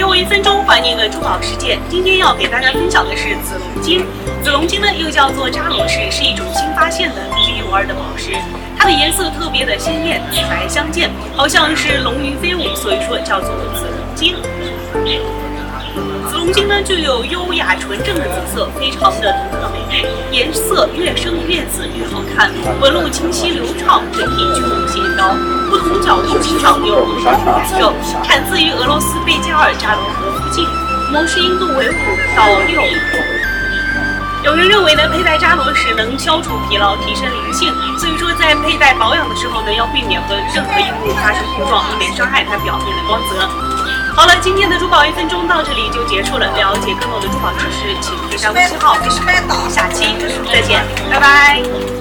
给我一分钟，还你个珠宝世界。今天要给大家分享的是紫龙晶。紫龙晶呢，又叫做扎罗石，是一种新发现的独一无二的宝石。它的颜色特别的鲜艳，紫白相间，好像是龙云飞舞，所以说叫做紫龙晶。紫龙晶呢，具有优雅纯正的紫色，非常的独特美丽，颜色越深越紫越好看，纹路清晰流畅，整体均匀协调，不同角度欣赏有不同的感受。产自于俄罗斯贝加尔扎罗河附近，摩氏硬度为五到六。有人认为呢，佩戴扎罗时能消除疲劳，提升灵性，所以说在佩戴保养的时候呢，要避免和任何硬物发生碰撞，以免伤害它表面的光泽。好了，今天的珠宝一分钟到这里就结束了。了解更多的珠宝知识，请添加微信号。下期再见，拜拜。